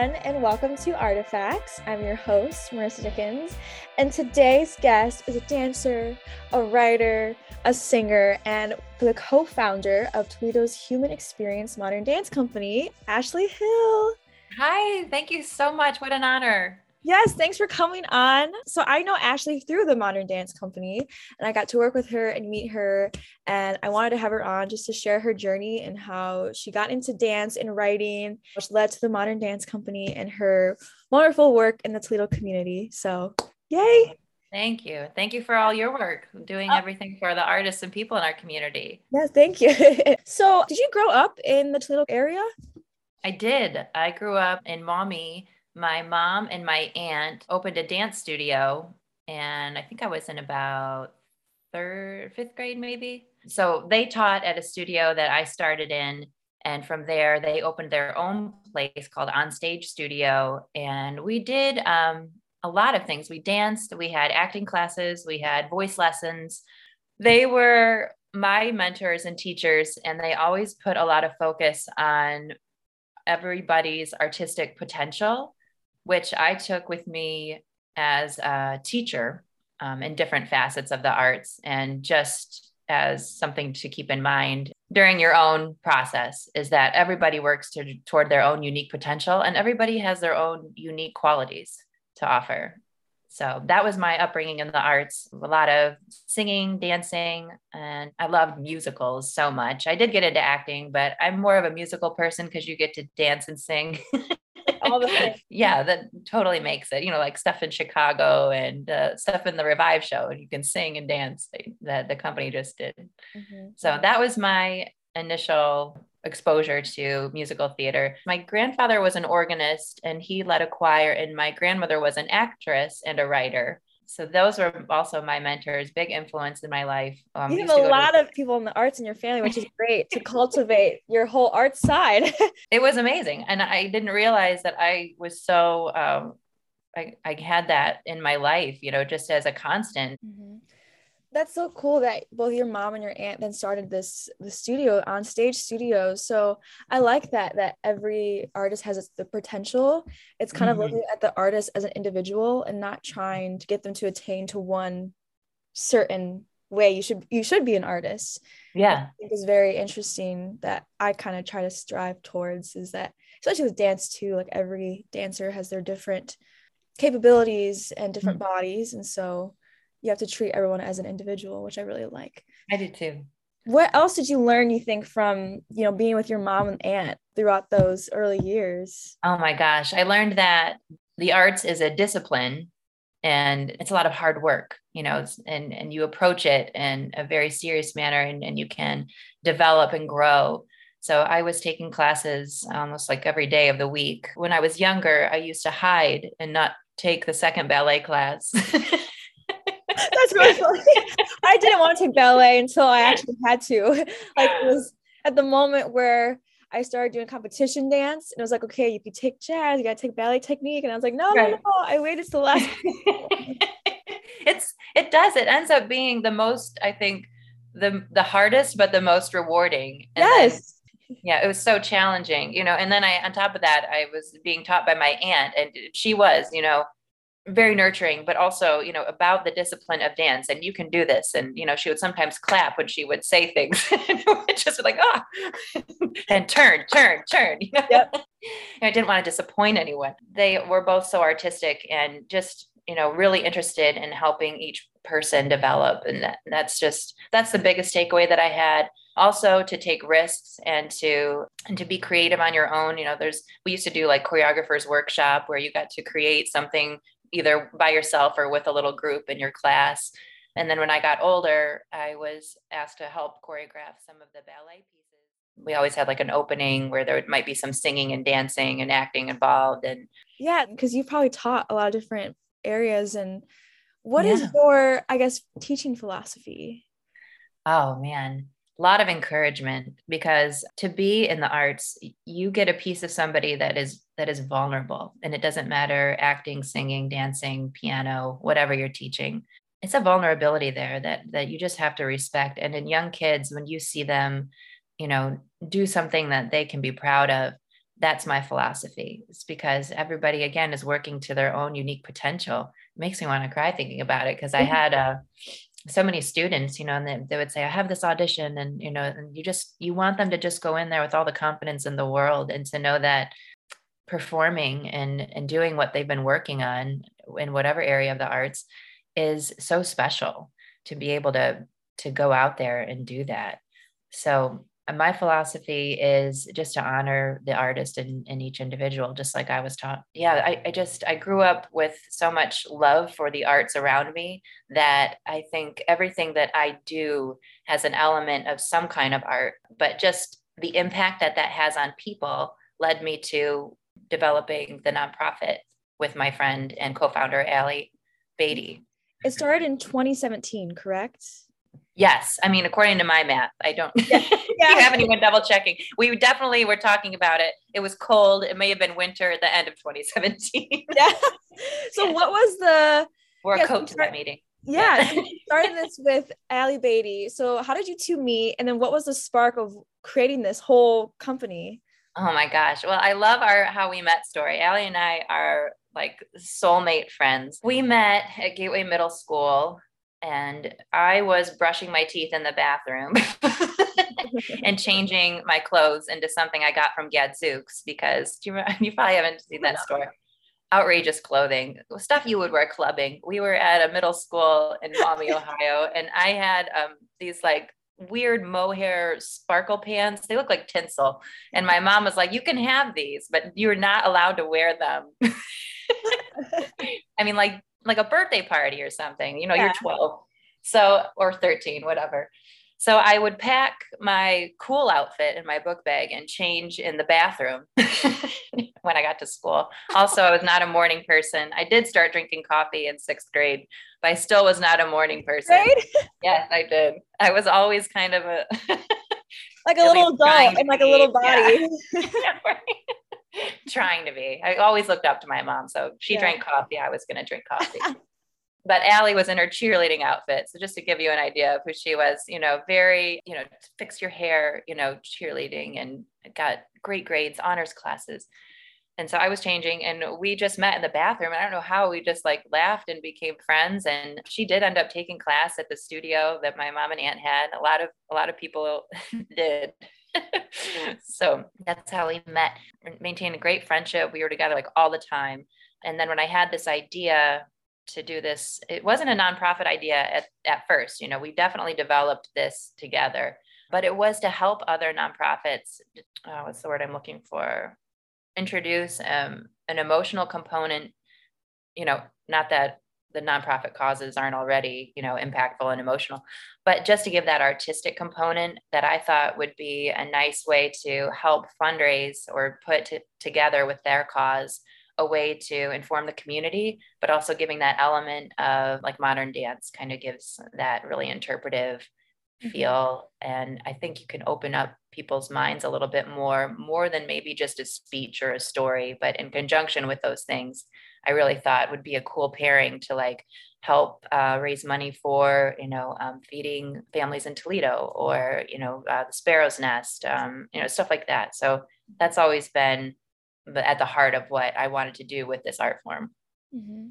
Everyone, and welcome to Artifacts. I'm your host, Marissa Dickens, and today's guest is a dancer, a writer, a singer, and the co founder of Toledo's Human Experience Modern Dance Company, Ashley Hill. Hi, thank you so much. What an honor. Yes, thanks for coming on. So I know Ashley through the Modern Dance Company, and I got to work with her and meet her. And I wanted to have her on just to share her journey and how she got into dance and writing, which led to the Modern Dance Company and her wonderful work in the Toledo community. So, yay! Thank you. Thank you for all your work, doing oh. everything for the artists and people in our community. Yes, thank you. so, did you grow up in the Toledo area? I did. I grew up in Maumee my mom and my aunt opened a dance studio and i think i was in about third fifth grade maybe. So they taught at a studio that i started in and from there they opened their own place called onstage studio and we did um, a lot of things. We danced we had acting classes we had voice lessons. They were my mentors and teachers and they always put a lot of focus on everybody's artistic potential which I took with me as a teacher um, in different facets of the arts and just as something to keep in mind during your own process is that everybody works to, toward their own unique potential and everybody has their own unique qualities to offer. So that was my upbringing in the arts, a lot of singing, dancing, and I loved musicals so much. I did get into acting, but I'm more of a musical person because you get to dance and sing. all the things. yeah, that totally makes it. You know, like stuff in Chicago and uh, stuff in the Revive show, and you can sing and dance that the company just did. Mm-hmm. So that was my initial exposure to musical theater. My grandfather was an organist and he led a choir, and my grandmother was an actress and a writer so those were also my mentors, big influence in my life. Um, you have a lot to- of people in the arts in your family, which is great to cultivate your whole art side. it was amazing, and I didn't realize that I was so. Um, I, I had that in my life, you know, just as a constant. Mm-hmm that's so cool that both your mom and your aunt then started this the studio on stage studios. So i like that that every artist has the potential. It's kind mm-hmm. of looking at the artist as an individual and not trying to get them to attain to one certain way. You should you should be an artist. Yeah. it's very interesting that i kind of try to strive towards is that especially with dance too like every dancer has their different capabilities and different mm-hmm. bodies. And so you have to treat everyone as an individual, which I really like. I do too. What else did you learn, you think, from you know being with your mom and aunt throughout those early years? Oh my gosh. I learned that the arts is a discipline and it's a lot of hard work, you know, and, and you approach it in a very serious manner and, and you can develop and grow. So I was taking classes almost like every day of the week. When I was younger, I used to hide and not take the second ballet class. That's really funny. I didn't want to take ballet until I actually had to. Like it was at the moment where I started doing competition dance, and it was like, okay, if you take jazz, you gotta take ballet technique, and I was like, no, right. no, no, I waited till last. it's it does. It ends up being the most, I think, the the hardest, but the most rewarding. And yes. Then, yeah, it was so challenging, you know. And then I, on top of that, I was being taught by my aunt, and she was, you know, very nurturing, but also, you know, about the discipline of dance. And you can do this. And, you know, she would sometimes clap when she would say things. just like, ah, oh. and turn, turn, turn. You know? Yep. I didn't want to disappoint anyone. They were both so artistic and just, you know, really interested in helping each person develop. And that, that's just, that's the biggest takeaway that I had also to take risks and to and to be creative on your own you know there's we used to do like choreographers workshop where you got to create something either by yourself or with a little group in your class. And then when I got older, I was asked to help choreograph some of the ballet pieces. We always had like an opening where there might be some singing and dancing and acting involved. And yeah, because you've probably taught a lot of different areas. And what yeah. is your, I guess, teaching philosophy? Oh man, lot of encouragement because to be in the arts you get a piece of somebody that is that is vulnerable and it doesn't matter acting singing dancing piano whatever you're teaching it's a vulnerability there that that you just have to respect and in young kids when you see them you know do something that they can be proud of that's my philosophy. It's because everybody again is working to their own unique potential. It makes me want to cry thinking about it because I had uh, so many students, you know, and they, they would say, I have this audition and, you know, and you just, you want them to just go in there with all the confidence in the world and to know that performing and, and doing what they've been working on in whatever area of the arts is so special to be able to, to go out there and do that. So my philosophy is just to honor the artist in, in each individual, just like I was taught. Yeah, I, I just, I grew up with so much love for the arts around me that I think everything that I do has an element of some kind of art, but just the impact that that has on people led me to developing the nonprofit with my friend and co-founder Allie Beatty. It started in 2017, correct? Yes. I mean, according to my math, I don't yeah. yeah. have anyone double checking. We definitely were talking about it. It was cold. It may have been winter at the end of 2017. yeah. So yeah. what was the Wore a coat to that meeting. Yeah. so started this with Allie Beatty. So how did you two meet? And then what was the spark of creating this whole company? Oh my gosh. Well, I love our how we met story. Allie and I are like soulmate friends. We met at Gateway Middle School and I was brushing my teeth in the bathroom and changing my clothes into something I got from Gadzooks because you, you probably haven't seen that store. Outrageous clothing, stuff you would wear clubbing. We were at a middle school in Maumee, Ohio, and I had um, these like weird mohair sparkle pants. They look like tinsel. And my mom was like, You can have these, but you're not allowed to wear them. I mean, like like a birthday party or something. You know, yeah. you're 12. So, or 13, whatever. So I would pack my cool outfit in my book bag and change in the bathroom when I got to school. Also, I was not a morning person. I did start drinking coffee in sixth grade, but I still was not a morning person. Right? Yes, I did. I was always kind of a like a little doll and like a little body. Yeah. Trying to be. I always looked up to my mom. So she yeah. drank coffee. I was going to drink coffee. but Allie was in her cheerleading outfit. So just to give you an idea of who she was, you know, very, you know, fix your hair, you know, cheerleading and got great grades, honors classes. And so I was changing and we just met in the bathroom. I don't know how we just like laughed and became friends. And she did end up taking class at the studio that my mom and aunt had. A lot of a lot of people did. so that's how we met, and maintained a great friendship. We were together like all the time. And then when I had this idea to do this, it wasn't a nonprofit idea at, at first. You know, we definitely developed this together, but it was to help other nonprofits. Oh, what's the word I'm looking for? Introduce um, an emotional component. You know, not that the nonprofit causes aren't already you know impactful and emotional but just to give that artistic component that i thought would be a nice way to help fundraise or put t- together with their cause a way to inform the community but also giving that element of like modern dance kind of gives that really interpretive mm-hmm. feel and i think you can open up people's minds a little bit more more than maybe just a speech or a story but in conjunction with those things I really thought would be a cool pairing to like help uh, raise money for you know um, feeding families in Toledo or you know uh, the Sparrow's Nest, um, you know stuff like that. So that's always been at the heart of what I wanted to do with this art form. Mm-hmm.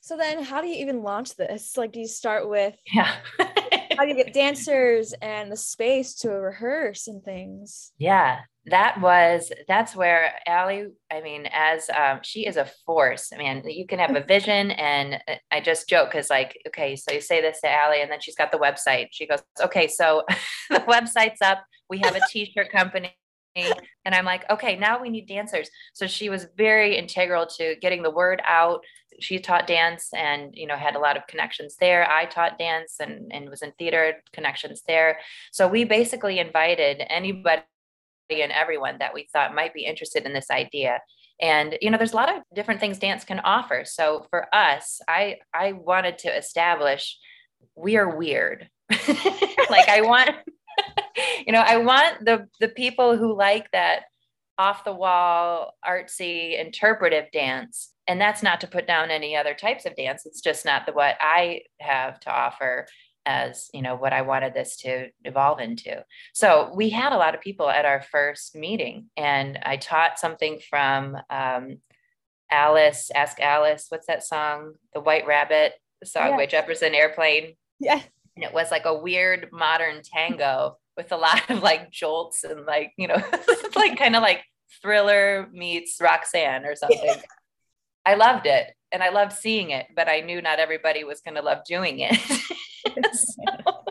So then, how do you even launch this? Like, do you start with yeah? how you get dancers and the space to rehearse and things? Yeah, that was that's where Allie, I mean, as um, she is a force. I mean, you can have a vision, and uh, I just joke because, like, okay, so you say this to Allie, and then she's got the website. She goes, okay, so the website's up. We have a t-shirt company. And I'm like, okay, now we need dancers. So she was very integral to getting the word out. She taught dance and, you know, had a lot of connections there. I taught dance and, and was in theater connections there. So we basically invited anybody and everyone that we thought might be interested in this idea and you know there's a lot of different things dance can offer so for us i i wanted to establish we are weird like i want you know i want the the people who like that off the wall artsy interpretive dance and that's not to put down any other types of dance. It's just not the what i have to offer as you know what i wanted this to evolve into. So we had a lot of people at our first meeting and i taught something from um, alice ask alice what's that song? The white rabbit the song by jefferson airplane. Yeah and it was like a weird modern tango with a lot of like jolts and like you know like kind of like thriller meets roxanne or something i loved it and i loved seeing it but i knew not everybody was going to love doing it. So,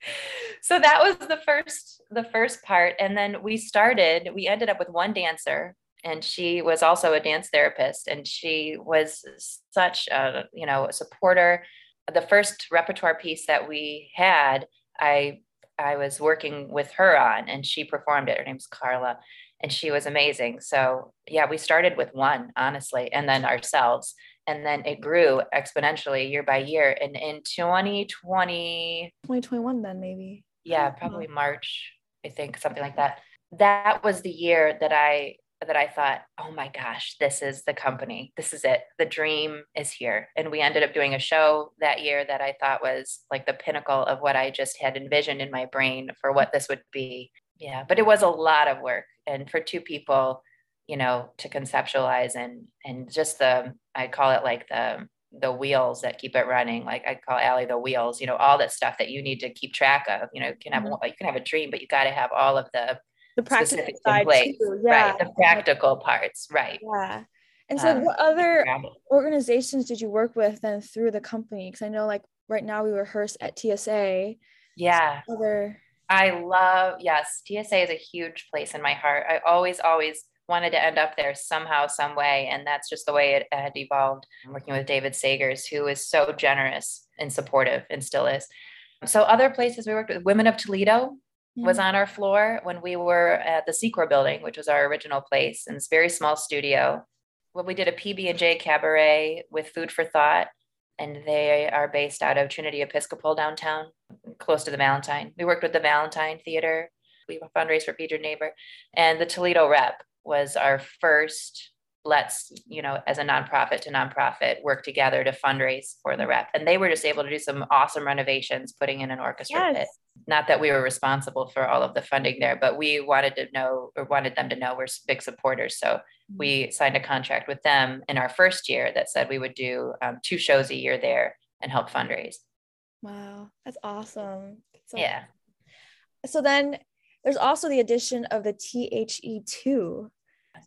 so that was the first the first part. And then we started we ended up with one dancer and she was also a dance therapist and she was such a you know a supporter. The first repertoire piece that we had i i was working with her on and she performed it. Her name's carla and she was amazing so yeah we started with one honestly and then ourselves and then it grew exponentially year by year. And in 2020, 2021, then maybe. Yeah, probably March, I think, something like that. That was the year that I that I thought, oh my gosh, this is the company. This is it. The dream is here. And we ended up doing a show that year that I thought was like the pinnacle of what I just had envisioned in my brain for what this would be. Yeah, but it was a lot of work. And for two people, you know, to conceptualize and and just the I call it like the the wheels that keep it running. Like I call Allie the wheels, you know, all that stuff that you need to keep track of. You know, you can have mm-hmm. you can have a dream, but you got to have all of the the practical side too. Yeah. Right. The practical parts. Right. Yeah. And so um, what other organizations did you work with then through the company? Because I know like right now we rehearse at TSA. Yeah. Other I love, yes, TSA is a huge place in my heart. I always, always wanted to end up there somehow, some way. And that's just the way it had evolved. I'm working with David Sagers, who is so generous and supportive and still is. So other places we worked with, Women of Toledo was mm-hmm. on our floor when we were at the Secor building, which was our original place, and it's very small studio. Well, we did a PB and J cabaret with Food for Thought, and they are based out of Trinity Episcopal downtown, close to the Valentine. We worked with the Valentine Theater. We fundraised for Your Neighbor, and the Toledo Rep was our first let's you know as a nonprofit to nonprofit work together to fundraise for the rep and they were just able to do some awesome renovations putting in an orchestra yes. pit not that we were responsible for all of the funding there but we wanted to know or wanted them to know we're big supporters so mm-hmm. we signed a contract with them in our first year that said we would do um, two shows a year there and help fundraise wow that's awesome so, yeah so then there's also the addition of the THE2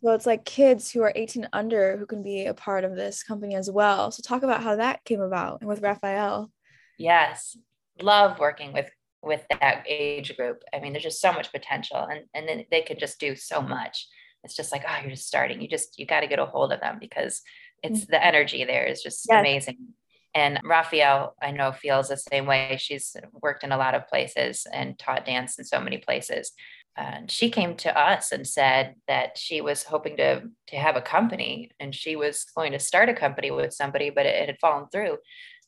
so it's like kids who are 18 under who can be a part of this company as well. So talk about how that came about and with Raphael. Yes. Love working with with that age group. I mean, there's just so much potential and and then they can just do so much. It's just like, oh, you're just starting. You just you got to get a hold of them because it's mm-hmm. the energy there is just yes. amazing. And Raphael, I know, feels the same way. She's worked in a lot of places and taught dance in so many places and she came to us and said that she was hoping to to have a company and she was going to start a company with somebody but it, it, had fallen through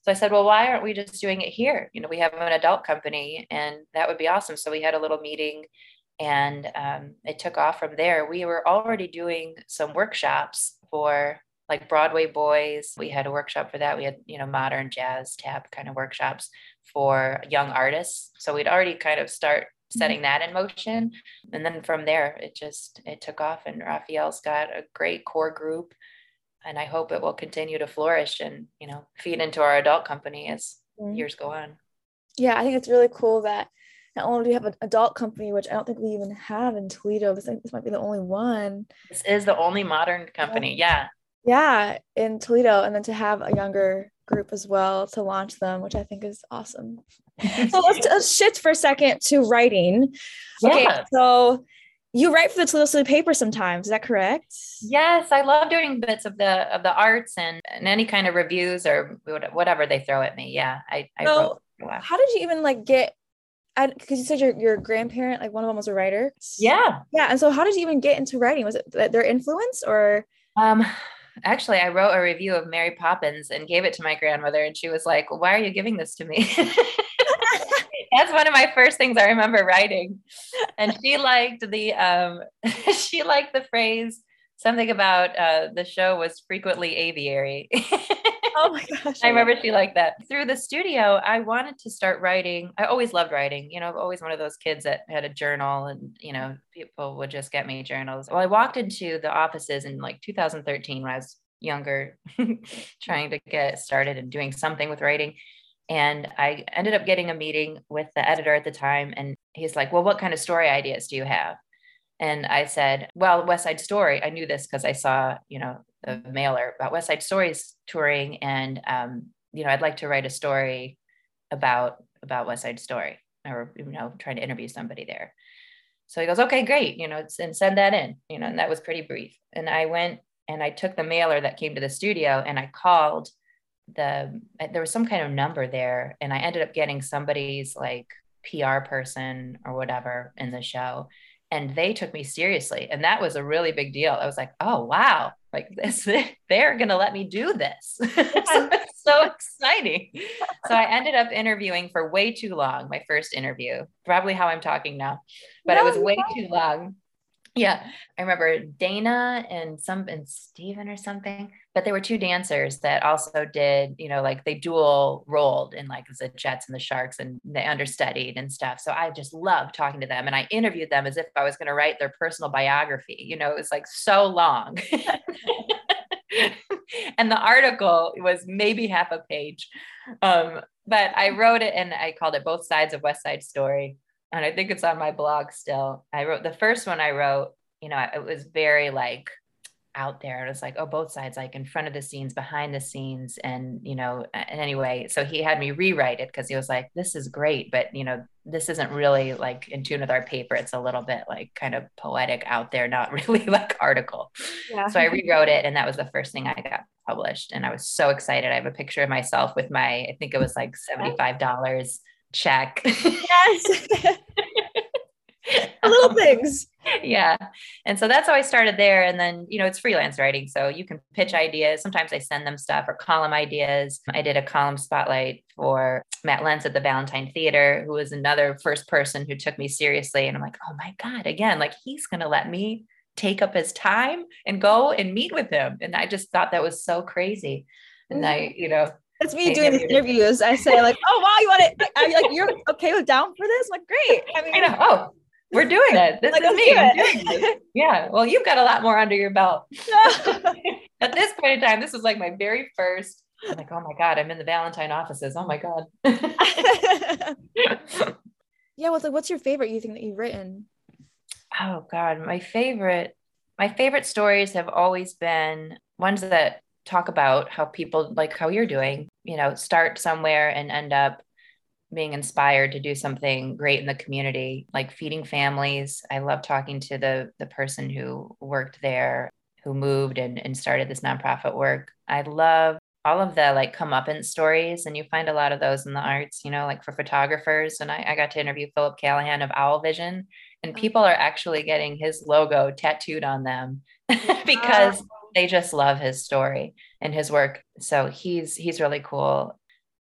so i said well why aren't we just doing it here? You know we have an adult company and that would be awesome. So we had a little meeting and um, it took off from there. We were already doing some workshops for like broadway boys. We had a workshop for that. We had you know modern jazz tap kind of workshops for young artists. So we'd already kind of start setting mm-hmm. that in motion. And then from there, it just it took off, and Raphael's got a great core group, and I hope it will continue to flourish and you know feed into our adult company as mm-hmm. years go on. Yeah, I think it's really cool that not only do we have an adult company, which I don't think we even have in Toledo. This, this might be the only one. This is the only modern company. Yeah. Yeah, in Toledo, and then to have a younger group as well to launch them, which I think is awesome. so let's, let's, shift for a second to writing. Yeah. Okay, so you write for the Toledo City paper sometimes. Is that correct? Yes, I love doing bits of the of the arts and, and any kind of reviews or whatever they throw at me. Yeah, I. I so, how did you even like get? Because you said your your grandparent, like one of them was a writer. Yeah. Yeah, and so how did you even get into writing? Was it their influence or? Um, actually i wrote a review of mary poppins and gave it to my grandmother and she was like why are you giving this to me that's one of my first things i remember writing and she liked the um she liked the phrase something about uh the show was frequently aviary oh my gosh. I remember she liked that. Through the studio, I wanted to start writing. I always loved writing. You know, I'm always one of those kids that had a journal and, you know, people would just get me journals. Well, I walked into the offices in like 2013 when I was younger, trying to get started and doing something with writing. And I ended up getting a meeting with the editor at the time. And he's like, Well, what kind of story ideas do you have? And I said, Well, West Side Story. I knew this because I saw, you know, the mailer about West Side Stories touring. And, um, you know, I'd like to write a story about about West Side Story or, you know, trying to interview somebody there. So he goes, okay, great, you know, and send that in, you know, and that was pretty brief. And I went and I took the mailer that came to the studio and I called the uh, there was some kind of number there and I ended up getting somebody's like PR person or whatever in the show and they took me seriously and that was a really big deal. I was like, "Oh, wow. Like this they're going to let me do this." so it's so exciting. So I ended up interviewing for way too long, my first interview. Probably how I'm talking now. But no, it was way no. too long yeah, I remember Dana and some and Steven or something, but they were two dancers that also did, you know, like they dual rolled in like the Jets and the Sharks and they understudied and stuff. So I just loved talking to them and I interviewed them as if I was going to write their personal biography. You know, it was like so long. and the article was maybe half a page. Um, but I wrote it and I called it Both Sides of West Side Story and I think it's on my blog still. I wrote the first one I wrote, you know, it was very like out there. It was like, oh, both sides, like in front of the scenes, behind the scenes. And, you know, and anyway, so he had me rewrite it because he was like, this is great, but, you know, this isn't really like in tune with our paper. It's a little bit like kind of poetic out there, not really like article. Yeah. So I rewrote it. And that was the first thing I got published. And I was so excited. I have a picture of myself with my, I think it was like $75 check. Yes. little things. Yeah. And so that's how I started there. And then, you know, it's freelance writing. So you can pitch ideas. Sometimes I send them stuff or column ideas. I did a column spotlight for Matt Lentz at the Valentine Theater, who was another first person who took me seriously. And I'm like, oh my God, again, like he's going to let me take up his time and go and meet with him. And I just thought that was so crazy. And I, mm-hmm. you know, that's me doing these interviews. I say like, "Oh wow, you want it? You like you're okay with down for this?" I'm like, great. I mean, I know. Oh, we're doing it. This like, is me. Yeah. Well, you've got a lot more under your belt. At this point in time, this was like my very first. I'm like, oh my god, I'm in the Valentine offices. Oh my god. yeah. What's like, what's your favorite you think that you've written? Oh God, my favorite. My favorite stories have always been ones that talk about how people like how you're doing, you know, start somewhere and end up being inspired to do something great in the community, like feeding families. I love talking to the the person who worked there, who moved and, and started this nonprofit work. I love all of the like comeuppance stories, and you find a lot of those in the arts, you know, like for photographers. And I, I got to interview Philip Callahan of Owl Vision, and oh. people are actually getting his logo tattooed on them because oh. They just love his story and his work. So he's he's really cool.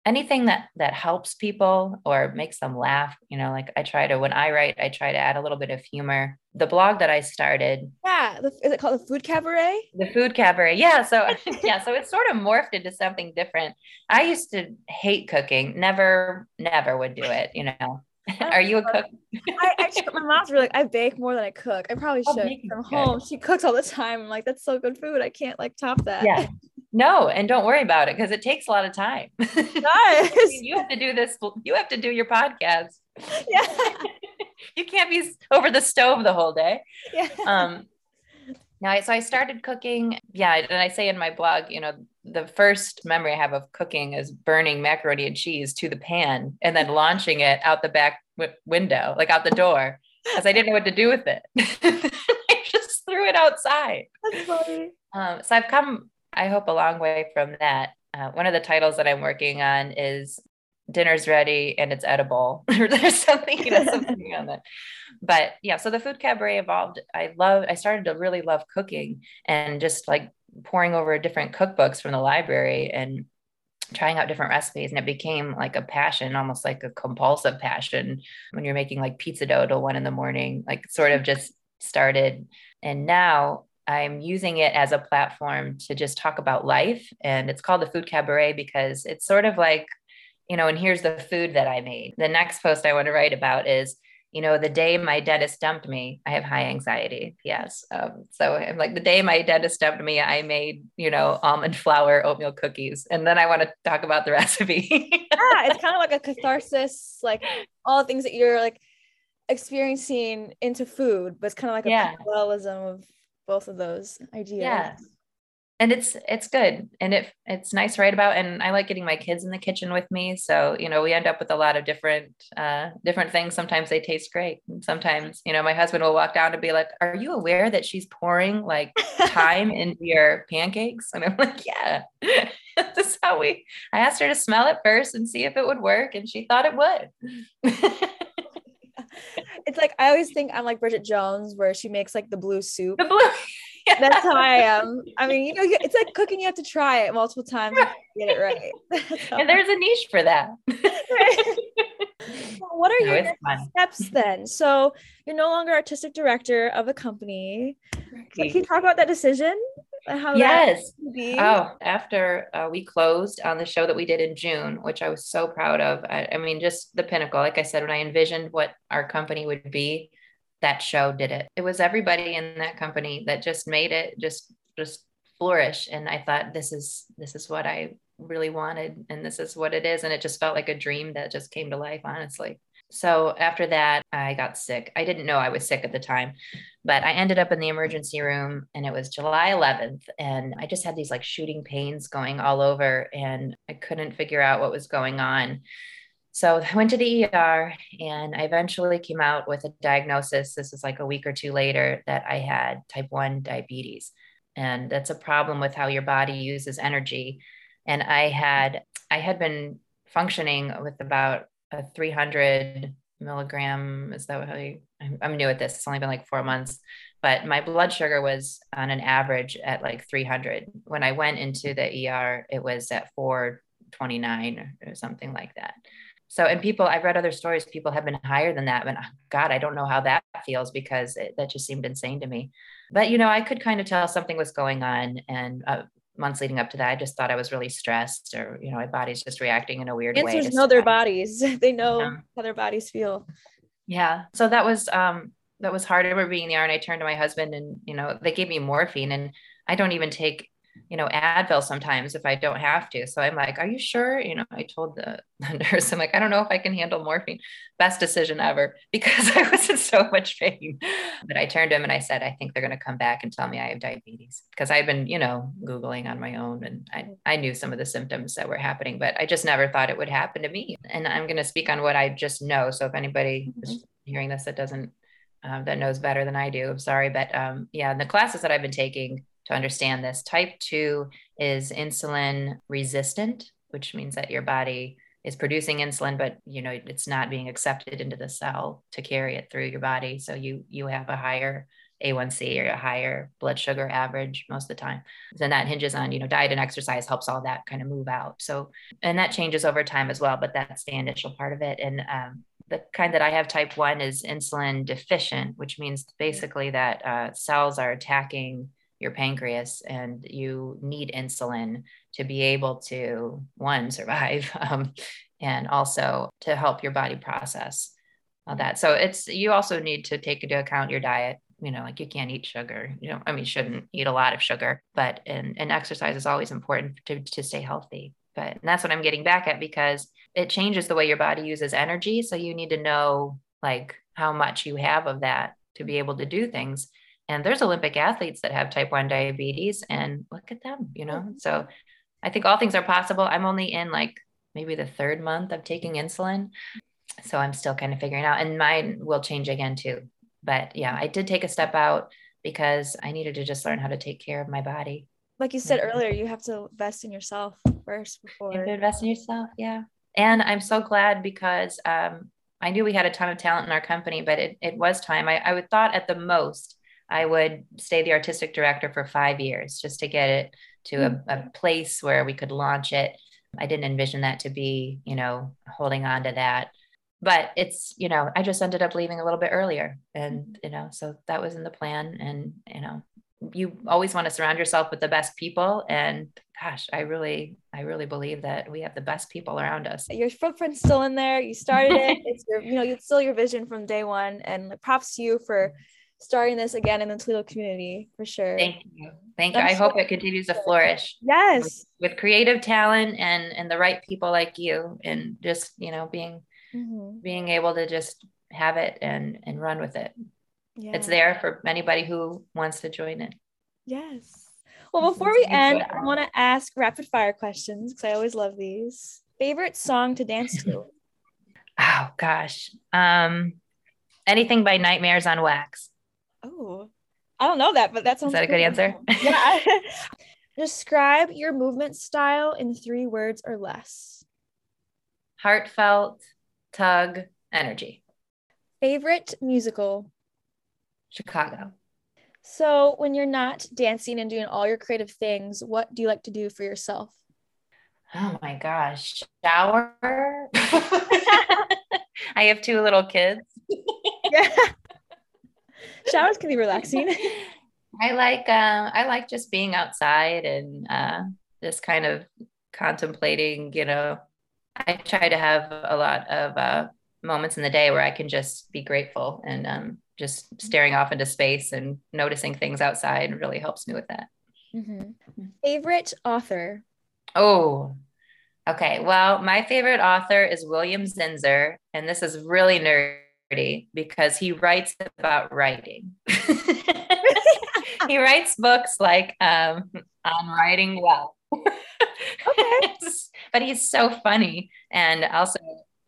Anything that that helps people or makes them laugh, you know, like I try to when I write, I try to add a little bit of humor. The blog that I started, yeah, is it called the Food Cabaret? The Food Cabaret, yeah. So yeah, so it's sort of morphed into something different. I used to hate cooking, never, never would do it, you know. Are you a cook? I actually, my mom's really I bake more than I cook. I probably oh, should from home. She cooks all the time. I'm like, that's so good food. I can't like top that. Yeah. No, and don't worry about it because it takes a lot of time. Nice. you have to do this. You have to do your podcast. Yeah. you can't be over the stove the whole day. Yeah. Um, now, so I started cooking. Yeah, and I say in my blog, you know, the first memory I have of cooking is burning macaroni and cheese to the pan and then launching it out the back w- window, like out the door, because I didn't know what to do with it. I just threw it outside. That's funny. Um, so I've come, I hope, a long way from that. Uh, one of the titles that I'm working on is dinner's ready and it's edible or there's something you know something on that but yeah so the food cabaret evolved i love i started to really love cooking and just like pouring over different cookbooks from the library and trying out different recipes and it became like a passion almost like a compulsive passion when you're making like pizza dough till one in the morning like sort of just started and now I'm using it as a platform to just talk about life. And it's called the Food Cabaret because it's sort of like, you know, and here's the food that I made. The next post I want to write about is, you know, the day my dentist dumped me, I have high anxiety. Yes. Um, so I'm like, the day my dentist dumped me, I made, you know, almond flour oatmeal cookies. And then I want to talk about the recipe. yeah, it's kind of like a catharsis, like all the things that you're like experiencing into food, but it's kind of like a yeah. parallelism of both of those ideas. Yeah. And it's it's good. And it it's nice to write about and I like getting my kids in the kitchen with me. So you know we end up with a lot of different uh different things. Sometimes they taste great. And sometimes you know my husband will walk down and be like are you aware that she's pouring like thyme into your pancakes? And I'm like yeah. This is how we I asked her to smell it first and see if it would work and she thought it would it's like I always think I'm like Bridget Jones, where she makes like the blue soup. The blue. Yeah. That's how I am. I mean, you know, it's like cooking. You have to try it multiple times to get it right. and there's a niche for that. well, what are no, your steps then? So you're no longer artistic director of a company. can you talk about that decision? How yes. Oh after uh, we closed on the show that we did in june which i was so proud of. I, I, mean just the pinnacle. Like i said when i envisioned what our company would be that show did it. It was everybody in that company that just made it just just flourish. And i thought this is this is what i really wanted and this is what it is. And it just felt like a dream that just came to life honestly so after that, I got sick. I didn't know I was sick at the time, but I ended up in the emergency room and it was July 11th. And I just had these like shooting pains going all over and I couldn't figure out what was going on. So I went to the ER and I eventually came out with a diagnosis. This is like a week or two later that I had type 1 diabetes. And that's a problem with how your body uses energy. And I had I had been functioning with about a 300 milligram. Is that how you? I'm new at this. It's only been like four months, but my blood sugar was on an average at like 300. When I went into the ER, it was at 429 or something like that. So, and people, I've read other stories, people have been higher than that. But God, I don't know how that feels because it, that just seemed insane to me. But, you know, I could kind of tell something was going on. And uh, months leading up to that, I just thought I was really stressed or, you know, my body's just reacting in a weird Answers way. Answers know their bodies. They know yeah. how their bodies feel. Yeah. So that was, um, that was hard. I remember being there and I turned to my husband and, you know, they gave me morphine and I don't even take you know, Advil sometimes if I don't have to. So I'm like, are you sure? You know, I told the, the, nurse, I'm like, I don't know if I can handle morphine. Best decision ever because I was in so much pain. But I turned to him and I said, I think they're going to come back and tell me I have diabetes because I've been, you know, Googling on my own and I, I knew some of the symptoms that were happening, but I just never thought it would happen to me. And I'm going to speak on what I just know. So if anybody mm-hmm. is hearing this that doesn't, um, that knows better than I do, I'm sorry. But um, yeah, the classes that I've been taking, to understand this. Type 2 is insulin resistant, which means that your body is producing insulin but you know it's not being accepted into the cell to carry it through your body. So you you have a higher a1c or a higher blood sugar average most of the time. Then that hinges on you know diet and exercise helps all that kind of move out. So and that changes over time as well but that's the initial part of it. And um, the kind that i have type 1 is insulin deficient which means basically that uh, cells are attacking your pancreas and you need insulin to be able to one survive um, and also to help your body process all that. So it's you also need to take into account your diet. You know like you can't eat sugar. You know i mean shouldn't eat a lot of sugar but and, and exercise is always important to, to stay healthy. But that's what i'm getting back at because it changes the way your body uses energy. So you need to know like how much you have of that to be able to do things and there's olympic athletes that have type 1 diabetes and look at them you know? Mm-hmm. so i think all things are possible. I'm only in like maybe the third month of taking insulin so i'm still kind of figuring out. And mine will change again too. But yeah i did take a step out because i needed to just learn how to take care of my body. Like you said mm-hmm. earlier you have to invest in yourself first before you invest in yourself yeah. And i'm so glad because um, i knew we had a ton of talent in our company but it, it was time. I, I would thought at the most I would stay the artistic director for five years just to get it to a, a, mm-hmm. place where we could launch it. I didn't envision that to be, you know, holding on to that. But it's, you know, I just ended up leaving a little bit earlier. And, you know, so that was in the plan. And, you know, you always want to surround yourself with the best people and gosh i really i really believe that we have the best people around us your footprint's still in there you started it it's your you know it's still your vision from day one and props to you for starting this again in the toledo community for sure thank you thank you i hope it continues to flourish yes with, with, creative talent and and the right people like you and just you know being mm-hmm. being able to just have it and and run with it yeah. it's there for anybody who wants to join it. Yes. Well, before we end, I want to ask rapid fire questions because I always love these. Favorite song to dance to? oh gosh. Um anything by Nightmares on Wax. Oh, I don't know that, but that sounds Is that cool. a good answer? yeah. Describe your movement style in three words or less. Heartfelt, tug, energy. Favorite musical? Chicago. So, when you're not dancing and doing all your creative things, what do you like to do for yourself? Oh my gosh, shower. I have two little kids. yeah. Showers can be relaxing. I like uh, I like just being outside and uh, just kind of contemplating. You know, I try to have a lot of uh, moments in the day where I can just be grateful and um, just staring off into space and noticing things outside really helps me with that. Mm-hmm. Favorite author? Oh, okay. Well, my favorite author is William Zinsser, and this is really nerdy because he writes about writing. he writes books like um, on writing well. okay. but he's so funny and also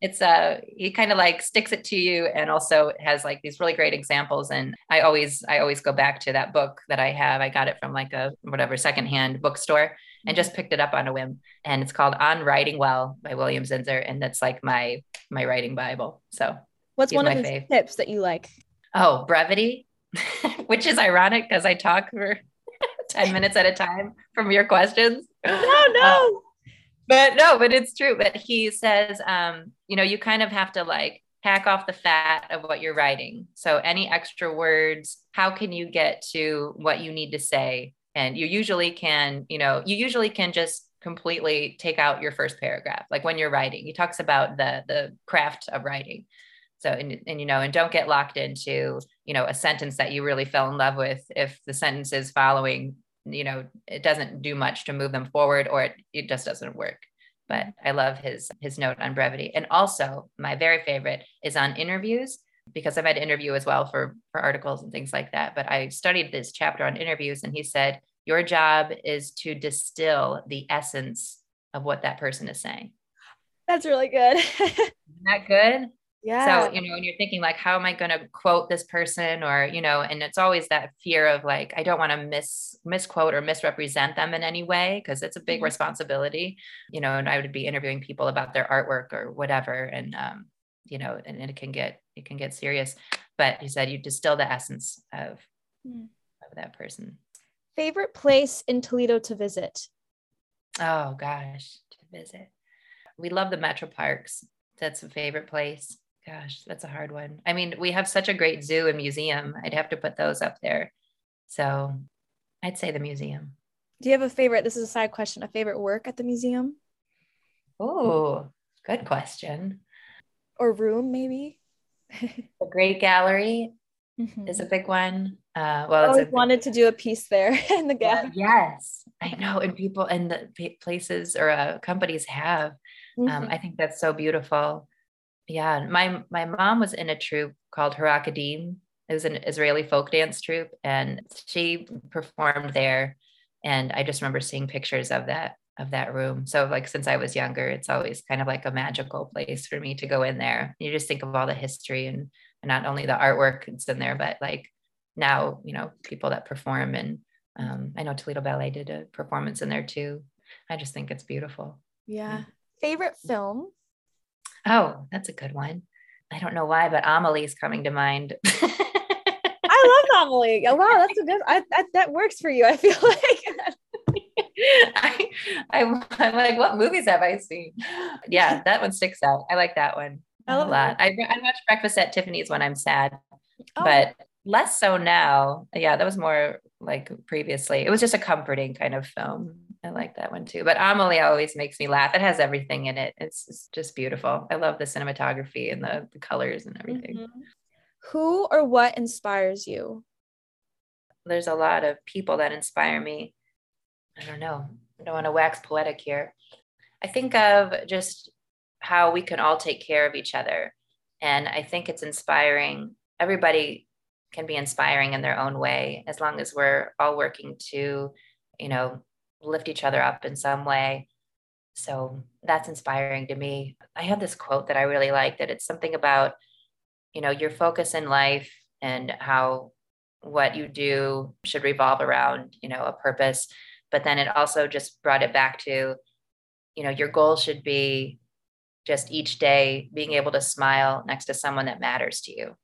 it's uh he kind of like sticks it to you and also has like these really great examples and i always i always go back to that book that i have i got it from like a whatever secondhand bookstore and just picked it up on a whim and it's called on writing well by william zinsser and that's like my my writing bible so what's one of his fave. tips that you like oh brevity which is ironic because i talk for 10 minutes at a time from your questions no no uh, but no, but it's true. But he says, um, you know, you kind of have to like hack off the fat of what you're writing. So any extra words, how can you get to what you need to say? And you usually can, you know, you usually can just completely take out your first paragraph. Like when you're writing, he talks about the the craft of writing. So and, and you know, and don't get locked into, you know, a sentence that you really fell in love with. If the sentence is following you know it doesn't do much to move them forward or it, it just doesn't work. But i love his his note on brevity. And also my very favorite is on interviews because i've had interview as well for for articles and things like that. But i studied this chapter on interviews and he said your job is to distill the essence of what that person is saying. That's really good. Isn't that good yeah. So, you know, when you're thinking like, how am I going to quote this person or, you know, and it's always that fear of like, I don't want to miss misquote or misrepresent them in any way because it's a big mm-hmm. responsibility, you know, and I would be interviewing people about their artwork or whatever. And, um, you know, and, and it can get, it can get serious, but he said you distill the essence of, mm. of that person. Favorite place in Toledo to visit? Oh gosh, to visit. We love the Metro Parks. That's a favorite place. Gosh, that's a hard one. I mean, we have such a great zoo and museum. I'd have to put those up there. So I'd say the museum. Do you have a favorite? This is a side question. A favorite work at the museum? Oh, good question. Or room, maybe? the Great Gallery mm-hmm. is a big one. Uh, well, I always wanted to do a piece there in the gallery. Yes, I know. And people and the places or uh, companies have. Um, mm-hmm. Um, I think that's so beautiful yeah my my mom was in a troupe called Harakadim. It was an Israeli folk dance troupe, and she performed there. And I just remember seeing pictures of that of that room. So like since I was younger, it's always kind of like a magical place for me to go in there. You just think of all the history and, and not only the artwork that's in there, but like now you know people that perform and um, I know Toledo Ballet did a performance in there too. I just think it's beautiful. Yeah. yeah. Favorite film? Oh, that's a good one. I don't know why, but Amelie's coming to mind. I love Amelie. Oh, wow, that's a good. I, that that works for you. I feel like. I, I am like, what movies have I seen? Yeah, that one sticks out. I like that one I love a lot. I, I watch Breakfast at Tiffany's when I'm sad, oh. but less so now. Yeah, that was more like previously. It was just a comforting kind of film. I like that one too. But Amelie always makes me laugh. It has everything in it. It's, just beautiful. I love the cinematography and the, the colors and everything. Mm-hmm. Who or what inspires you? There's a lot of people that inspire me. I don't know. I don't want to wax poetic here. I think of just how we can all take care of each other. And I think it's inspiring. Everybody can be inspiring in their own way as long as we're all working to, you know, lift each other up in some way. So that's inspiring to me. I have this quote that I really like that it's something about, you know, your focus in life and how what you do should revolve around, you know, a purpose. But then it also just brought it back to, you know, your goal should be just each day being able to smile next to someone that matters to you.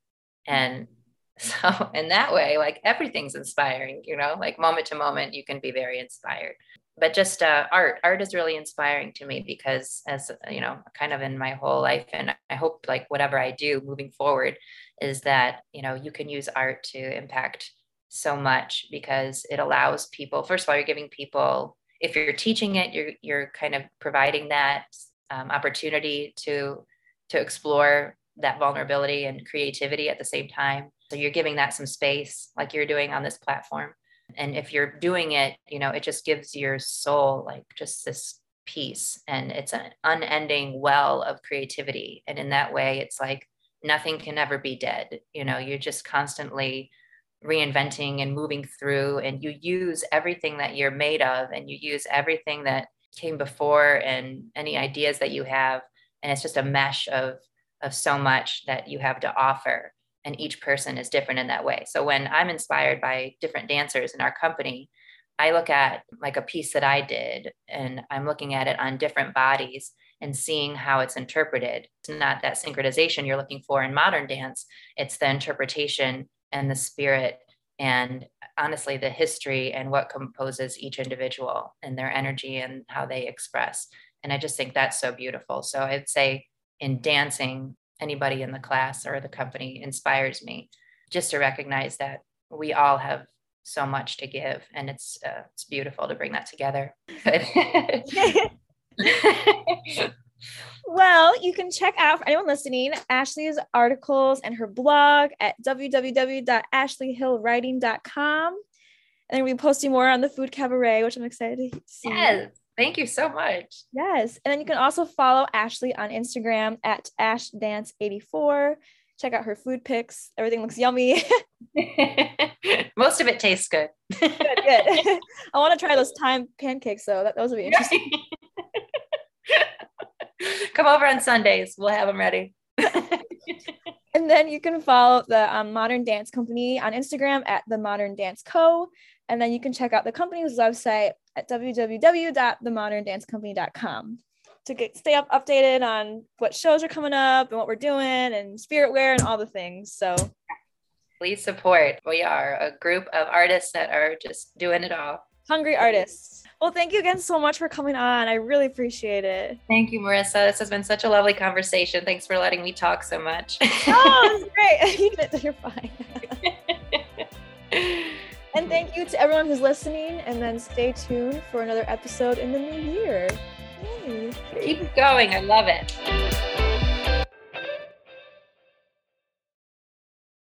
And so in that way, like everything's inspiring, you know, like moment to moment, you can be very inspired. But just uh, art, art is really inspiring to me because, as you know, kind of in my whole life, and I hope like whatever I do moving forward is that, you know, you can use art to impact so much because it allows people, first of all, you're giving people, if you're teaching it, you're, you're kind of providing that um, opportunity to, to explore that vulnerability and creativity at the same time so you're giving that some space like you're doing on this platform. And if you're doing it, you know, it just gives your soul like just this peace and it's an unending well of creativity. And in that way, it's like nothing can ever be dead. You know, you're just constantly reinventing and moving through and you use everything that you're made of and you use everything that came before and any ideas that you have and it's just a mesh of of so much that you have to offer and each person is different in that way. So when I'm inspired by different dancers in our company, I look at like a piece that I did and I'm looking at it on different bodies and seeing how it's interpreted. It's not that synchronization you're looking for in modern dance, it's the interpretation and the spirit and honestly the history and what composes each individual and their energy and how they express. And I just think that's so beautiful. So I'd say in dancing, anybody in the class or the company inspires me just to recognize that we all have so much to give and it's uh, it's beautiful to bring that together. Well you can check out for anyone listening ashley's articles and her blog at www.ashleyhillwriting.com and we'll be posting more on the food cabaret which i'm excited to see. Yes Thank you so much. Yes. And then you can also follow Ashley on Instagram at ashdance84. Check out her food pics. Everything looks yummy. Most of it tastes good. good, good. I want to try those thyme pancakes though. That those would be interesting. Come over on Sundays. We'll have them ready. and then you can follow the um, Modern Dance Company on Instagram at the Modern Dance Co. And then you can check out the company's website at www.themoderndancecompany.com to get stay up updated on what shows are coming up and what we're doing and spirit wear and all the things. So please support. We are a group of artists that are just doing it all. Hungry artists. Well, thank you again so much for coming on. I really appreciate it. Thank you, Marissa. This has been such a lovely conversation. Thanks for letting me talk so much. oh, it's great. You're fine. And thank you to everyone who's listening. And then stay tuned for another episode in the new year. Yay. Keep going. I love it.